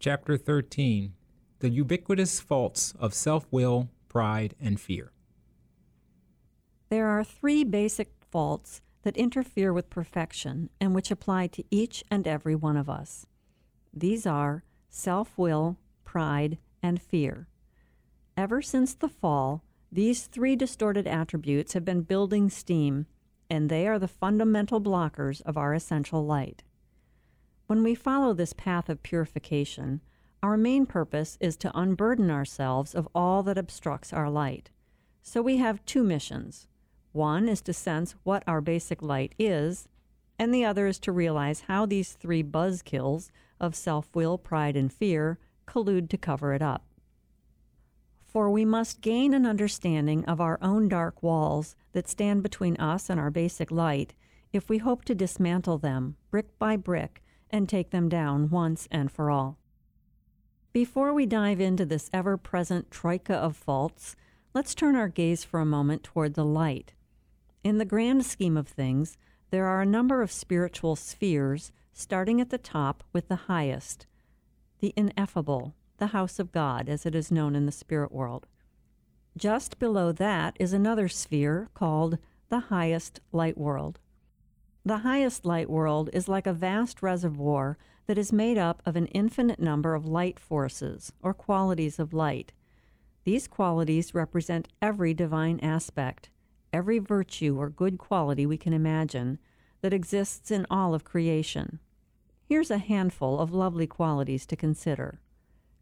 Chapter 13 The Ubiquitous Faults of Self Will, Pride, and Fear. There are three basic faults that interfere with perfection and which apply to each and every one of us. These are self will, pride, and fear. Ever since the fall, these three distorted attributes have been building steam, and they are the fundamental blockers of our essential light. When we follow this path of purification, our main purpose is to unburden ourselves of all that obstructs our light. So we have two missions. One is to sense what our basic light is, and the other is to realize how these three buzzkills of self will, pride, and fear collude to cover it up. For we must gain an understanding of our own dark walls that stand between us and our basic light if we hope to dismantle them, brick by brick, and take them down once and for all. Before we dive into this ever present troika of faults, let's turn our gaze for a moment toward the light. In the grand scheme of things, there are a number of spiritual spheres, starting at the top with the highest, the ineffable, the house of God, as it is known in the spirit world. Just below that is another sphere called the highest light world. The highest light world is like a vast reservoir that is made up of an infinite number of light forces, or qualities of light. These qualities represent every divine aspect, every virtue or good quality we can imagine that exists in all of creation. Here's a handful of lovely qualities to consider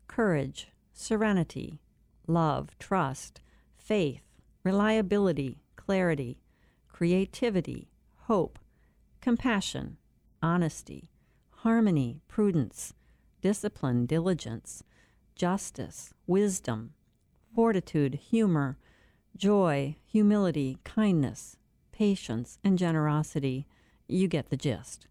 courage, serenity, love, trust, faith, reliability, clarity, creativity, hope, compassion, honesty, harmony, prudence, discipline, diligence, justice, wisdom, fortitude, humor, joy, humility, kindness, patience, and generosity. You get the gist.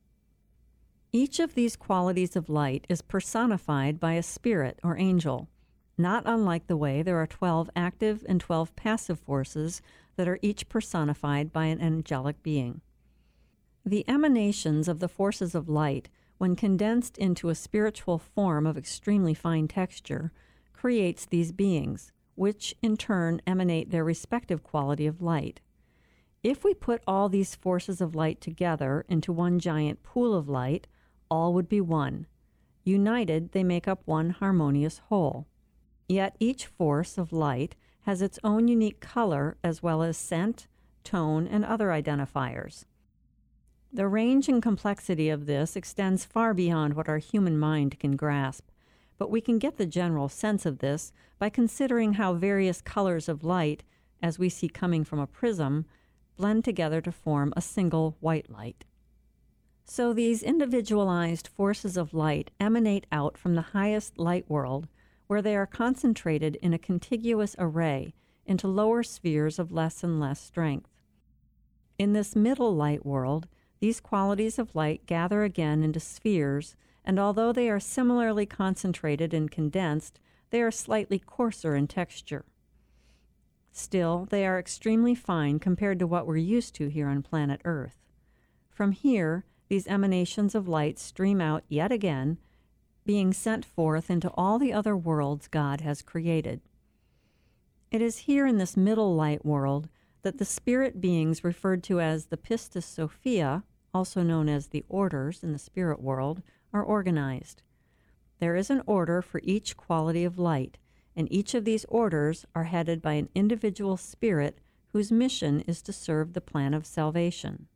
Each of these qualities of light is personified by a spirit or angel, not unlike the way there are 12 active and 12 passive forces that are each personified by an angelic being. The emanations of the forces of light, when condensed into a spiritual form of extremely fine texture, creates these beings, which in turn emanate their respective quality of light. If we put all these forces of light together into one giant pool of light, all would be one. United, they make up one harmonious whole. Yet each force of light has its own unique color as well as scent, tone, and other identifiers. The range and complexity of this extends far beyond what our human mind can grasp, but we can get the general sense of this by considering how various colors of light, as we see coming from a prism, blend together to form a single white light. So these individualized forces of light emanate out from the highest light world, where they are concentrated in a contiguous array into lower spheres of less and less strength. In this middle light world, these qualities of light gather again into spheres, and although they are similarly concentrated and condensed, they are slightly coarser in texture. Still, they are extremely fine compared to what we're used to here on planet Earth. From here, these emanations of light stream out yet again, being sent forth into all the other worlds God has created. It is here in this middle light world that the spirit beings referred to as the Pistis Sophia, also known as the orders in the spirit world, are organized. There is an order for each quality of light, and each of these orders are headed by an individual spirit whose mission is to serve the plan of salvation.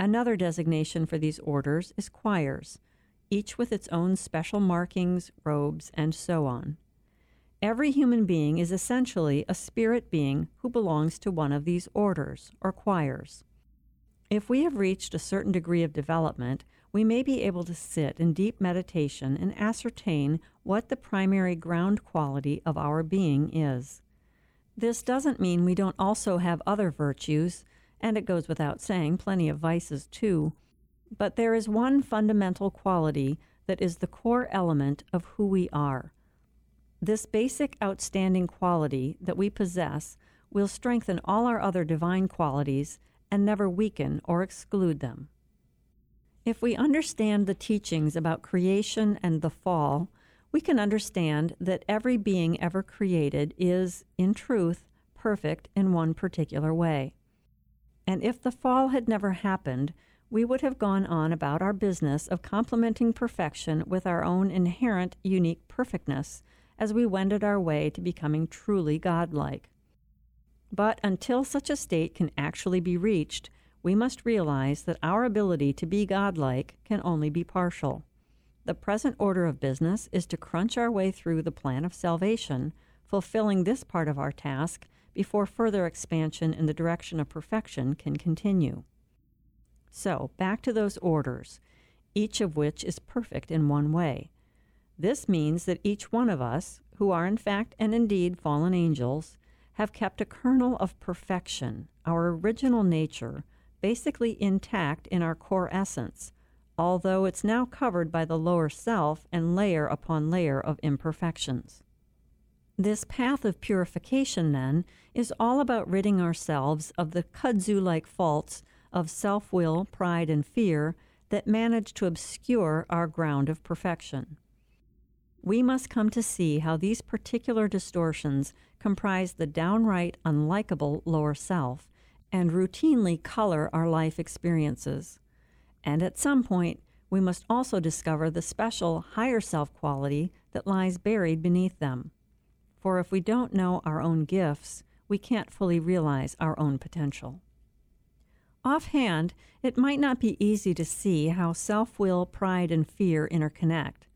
Another designation for these orders is choirs, each with its own special markings, robes, and so on. Every human being is essentially a spirit being who belongs to one of these orders or choirs. If we have reached a certain degree of development, we may be able to sit in deep meditation and ascertain what the primary ground quality of our being is. This doesn't mean we don't also have other virtues, and it goes without saying, plenty of vices too, but there is one fundamental quality that is the core element of who we are. This basic outstanding quality that we possess will strengthen all our other divine qualities and never weaken or exclude them. If we understand the teachings about creation and the fall, we can understand that every being ever created is, in truth, perfect in one particular way. And if the fall had never happened, we would have gone on about our business of complementing perfection with our own inherent unique perfectness as we wended our way to becoming truly godlike. But until such a state can actually be reached, we must realize that our ability to be godlike can only be partial. The present order of business is to crunch our way through the plan of salvation, fulfilling this part of our task before further expansion in the direction of perfection can continue. So, back to those orders, each of which is perfect in one way. This means that each one of us, who are in fact and indeed fallen angels, have kept a kernel of perfection, our original nature, basically intact in our core essence, although it's now covered by the lower self and layer upon layer of imperfections. This path of purification, then, is all about ridding ourselves of the kudzu like faults of self will, pride, and fear that manage to obscure our ground of perfection. We must come to see how these particular distortions comprise the downright unlikable lower self and routinely color our life experiences. And at some point, we must also discover the special higher self quality that lies buried beneath them. For if we don't know our own gifts, we can't fully realize our own potential. Offhand, it might not be easy to see how self will, pride, and fear interconnect.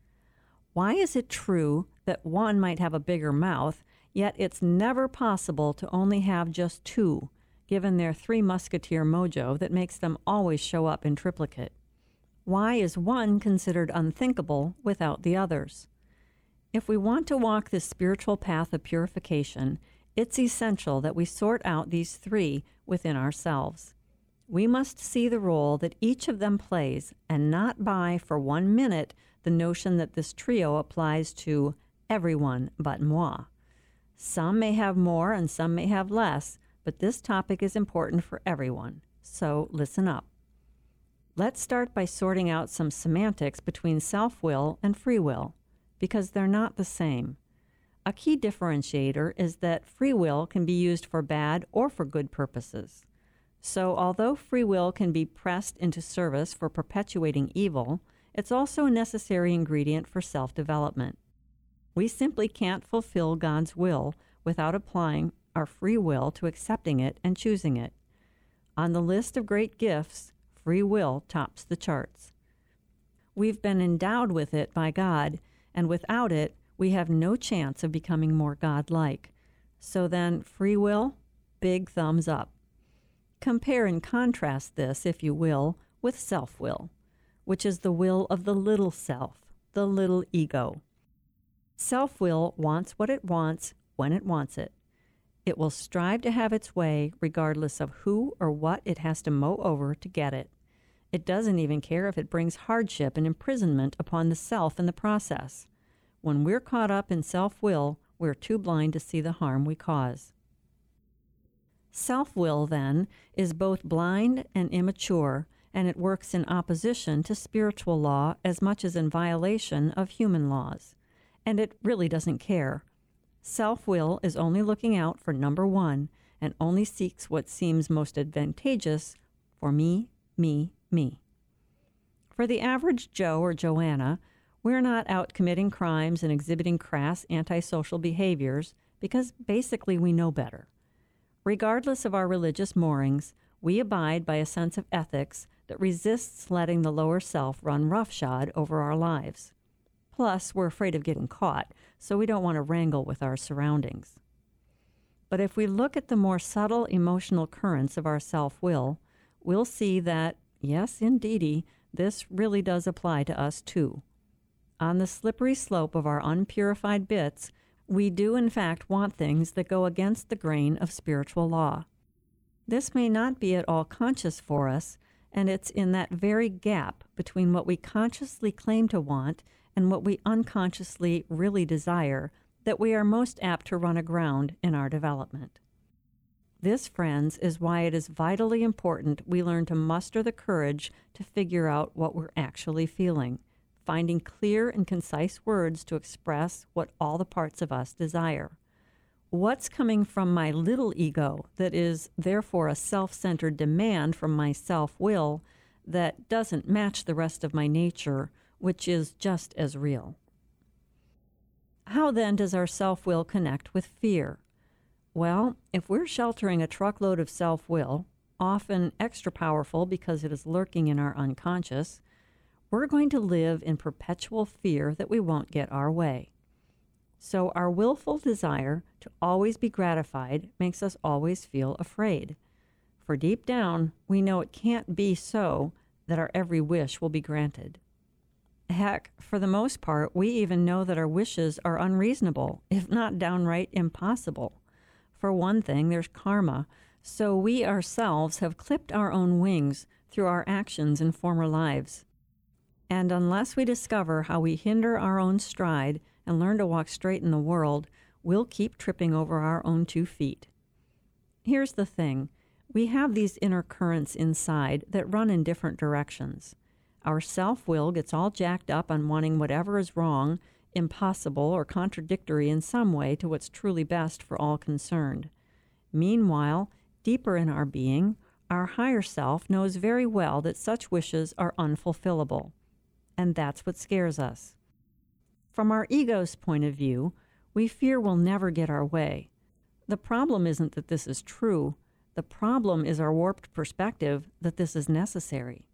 Why is it true that one might have a bigger mouth Yet it's never possible to only have just two, given their three musketeer mojo that makes them always show up in triplicate. Why is one considered unthinkable without the others? If we want to walk this spiritual path of purification, it's essential that we sort out these three within ourselves. We must see the role that each of them plays and not buy for one minute the notion that this trio applies to everyone but moi. Some may have more and some may have less, but this topic is important for everyone. So listen up. Let's start by sorting out some semantics between self will and free will, because they're not the same. A key differentiator is that free will can be used for bad or for good purposes. So, although free will can be pressed into service for perpetuating evil, it's also a necessary ingredient for self development. We simply can't fulfill God's will without applying our free will to accepting it and choosing it. On the list of great gifts, free will tops the charts. We've been endowed with it by God, and without it, we have no chance of becoming more God-like. So then, free will, big thumbs up. Compare and contrast this, if you will, with self will, which is the will of the little self, the little ego. Self will wants what it wants when it wants it. It will strive to have its way regardless of who or what it has to mow over to get it. It doesn't even care if it brings hardship and imprisonment upon the self in the process. When we're caught up in self will, we're too blind to see the harm we cause. Self will, then, is both blind and immature, and it works in opposition to spiritual law as much as in violation of human laws and it really doesn't care. Self will is only looking out for number one and only seeks what seems most advantageous for me, me, me. For the average Joe or Joanna, we're not out committing crimes and exhibiting crass antisocial behaviors because basically we know better. Regardless of our religious moorings, we abide by a sense of ethics that resists letting the lower self run roughshod over our lives. Plus, we're afraid of getting caught, so we don't want to wrangle with our surroundings. But if we look at the more subtle emotional currents of our self will, we'll see that, yes, indeedy, this really does apply to us too. On the slippery slope of our unpurified bits, we do in fact want things that go against the grain of spiritual law. This may not be at all conscious for us, and it's in that very gap between what we consciously claim to want and what we unconsciously really desire that we are most apt to run aground in our development. This, friends, is why it is vitally important we learn to muster the courage to figure out what we're actually feeling, finding clear and concise words to express what all the parts of us desire. What's coming from my little ego that is therefore a self centered demand from my self will that doesn't match the rest of my nature, which is just as real? How then does our self will connect with fear? Well, if we're sheltering a truckload of self will, often extra powerful because it is lurking in our unconscious, we're going to live in perpetual fear that we won't get our way. So, our willful desire to always be gratified makes us always feel afraid. For deep down, we know it can't be so that our every wish will be granted. Heck, for the most part, we even know that our wishes are unreasonable, if not downright impossible. For one thing, there's karma. So we ourselves have clipped our own wings through our actions in former lives. And unless we discover how we hinder our own stride and learn to walk straight in the world, we'll keep tripping over our own two feet. Here's the thing we have these inner currents inside that run in different directions. Our self will gets all jacked up on wanting whatever is wrong impossible, or contradictory in some way to what's truly best for all concerned. Meanwhile, deeper in our being, our higher self knows very well that such wishes are unfulfillable. And that's what scares us. From our ego's point of view, we fear we'll never get our way. The problem isn't that this is true, the problem is our warped perspective that this is necessary.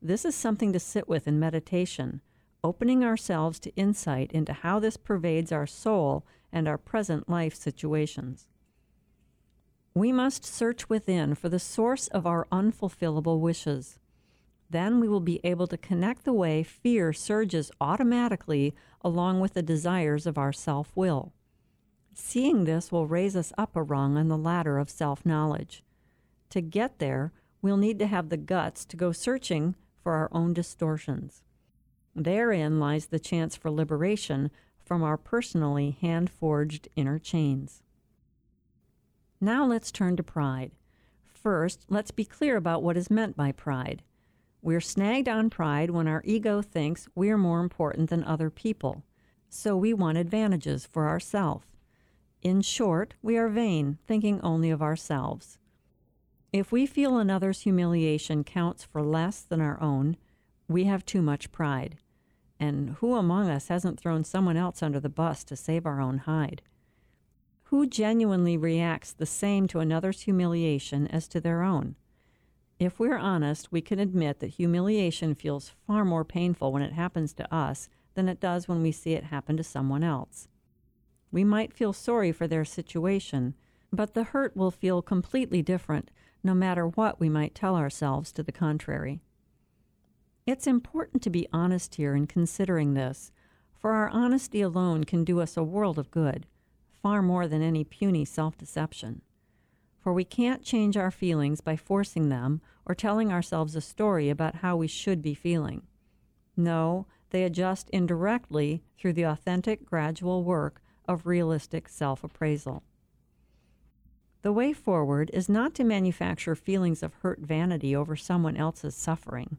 This is something to sit with in meditation opening ourselves to insight into how this pervades our soul and our present life situations. We must search within for the source of our unfulfillable wishes. Then we will be able to connect the way fear surges automatically along with the desires of our self will. Seeing this will raise us up a rung on the ladder of self knowledge. To get there, we'll need to have the guts to go searching for our own distortions. Therein lies the chance for liberation from our personally hand forged inner chains. Now let's turn to pride. First, let's be clear about what is meant by pride. We're snagged on pride when our ego thinks we're more important than other people, so we want advantages for ourselves. In short, we are vain, thinking only of ourselves. If we feel another's humiliation counts for less than our own, we have too much pride. And who among us hasn't thrown someone else under the bus to save our own hide? Who genuinely reacts the same to another's humiliation as to their own? If we're honest, we can admit that humiliation feels far more painful when it happens to us than it does when we see it happen to someone else. We might feel sorry for their situation, but the hurt will feel completely different no matter what we might tell ourselves to the contrary. It's important to be honest here in considering this, for our honesty alone can do us a world of good, far more than any puny self deception. For we can't change our feelings by forcing them or telling ourselves a story about how we should be feeling. No, they adjust indirectly through the authentic, gradual work of realistic self appraisal. The way forward is not to manufacture feelings of hurt vanity over someone else's suffering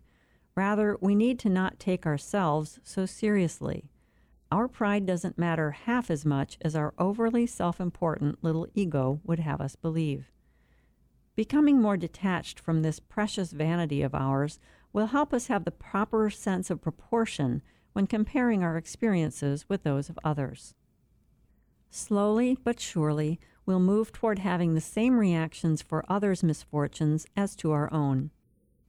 Rather, we need to not take ourselves so seriously. Our pride doesn't matter half as much as our overly self important little ego would have us believe. Becoming more detached from this precious vanity of ours will help us have the proper sense of proportion when comparing our experiences with those of others. Slowly but surely, we'll move toward having the same reactions for others' misfortunes as to our own.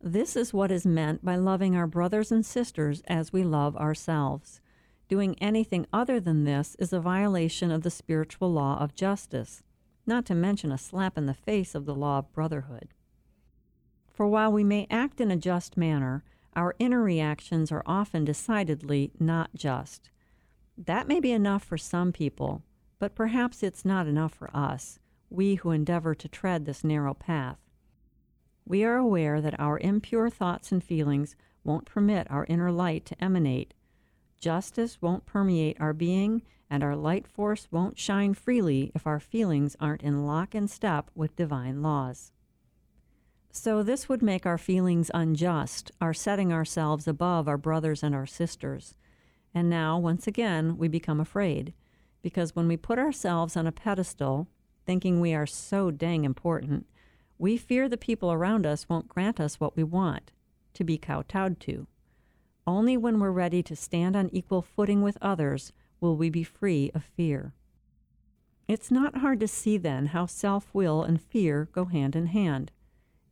This is what is meant by loving our brothers and sisters as we love ourselves. Doing anything other than this is a violation of the spiritual law of justice, not to mention a slap in the face of the law of brotherhood. For while we may act in a just manner, our inner reactions are often decidedly not just. That may be enough for some people, but perhaps it's not enough for us, we who endeavor to tread this narrow path we are aware that our impure thoughts and feelings won't permit our inner light to emanate. Justice won't permeate our being, and our light force won't shine freely if our feelings aren't in lock and step with divine laws. So, this would make our feelings unjust, our setting ourselves above our brothers and our sisters. And now, once again, we become afraid. Because when we put ourselves on a pedestal, thinking we are so dang important, we fear the people around us won't grant us what we want to be kowtowed to. Only when we're ready to stand on equal footing with others will we be free of fear. It's not hard to see then how self will and fear go hand in hand.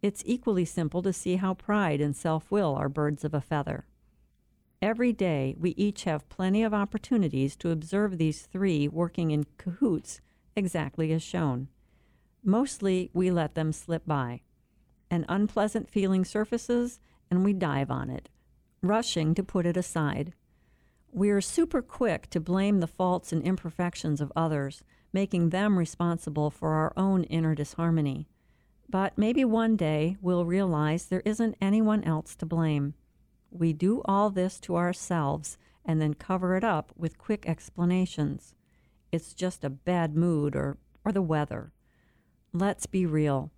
It's equally simple to see how pride and self will are birds of a feather. Every day, we each have plenty of opportunities to observe these three working in cahoots exactly as shown. Mostly, we let them slip by. An unpleasant feeling surfaces, and we dive on it, rushing to put it aside. We are super quick to blame the faults and imperfections of others, making them responsible for our own inner disharmony. But maybe one day we'll realize there isn't anyone else to blame. We do all this to ourselves and then cover it up with quick explanations. It's just a bad mood or, or the weather. Let's be real.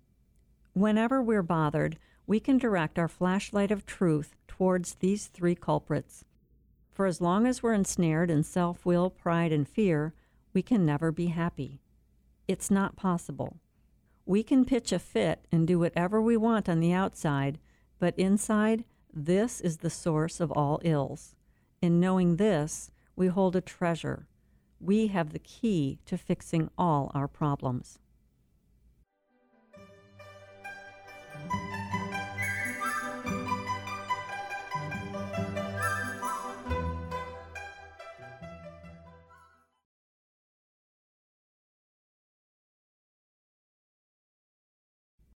Whenever we're bothered, we can direct our flashlight of truth towards these three culprits. For as long as we're ensnared in self will, pride, and fear, we can never be happy. It's not possible. We can pitch a fit and do whatever we want on the outside, but inside, this is the source of all ills. In knowing this, we hold a treasure. We have the key to fixing all our problems.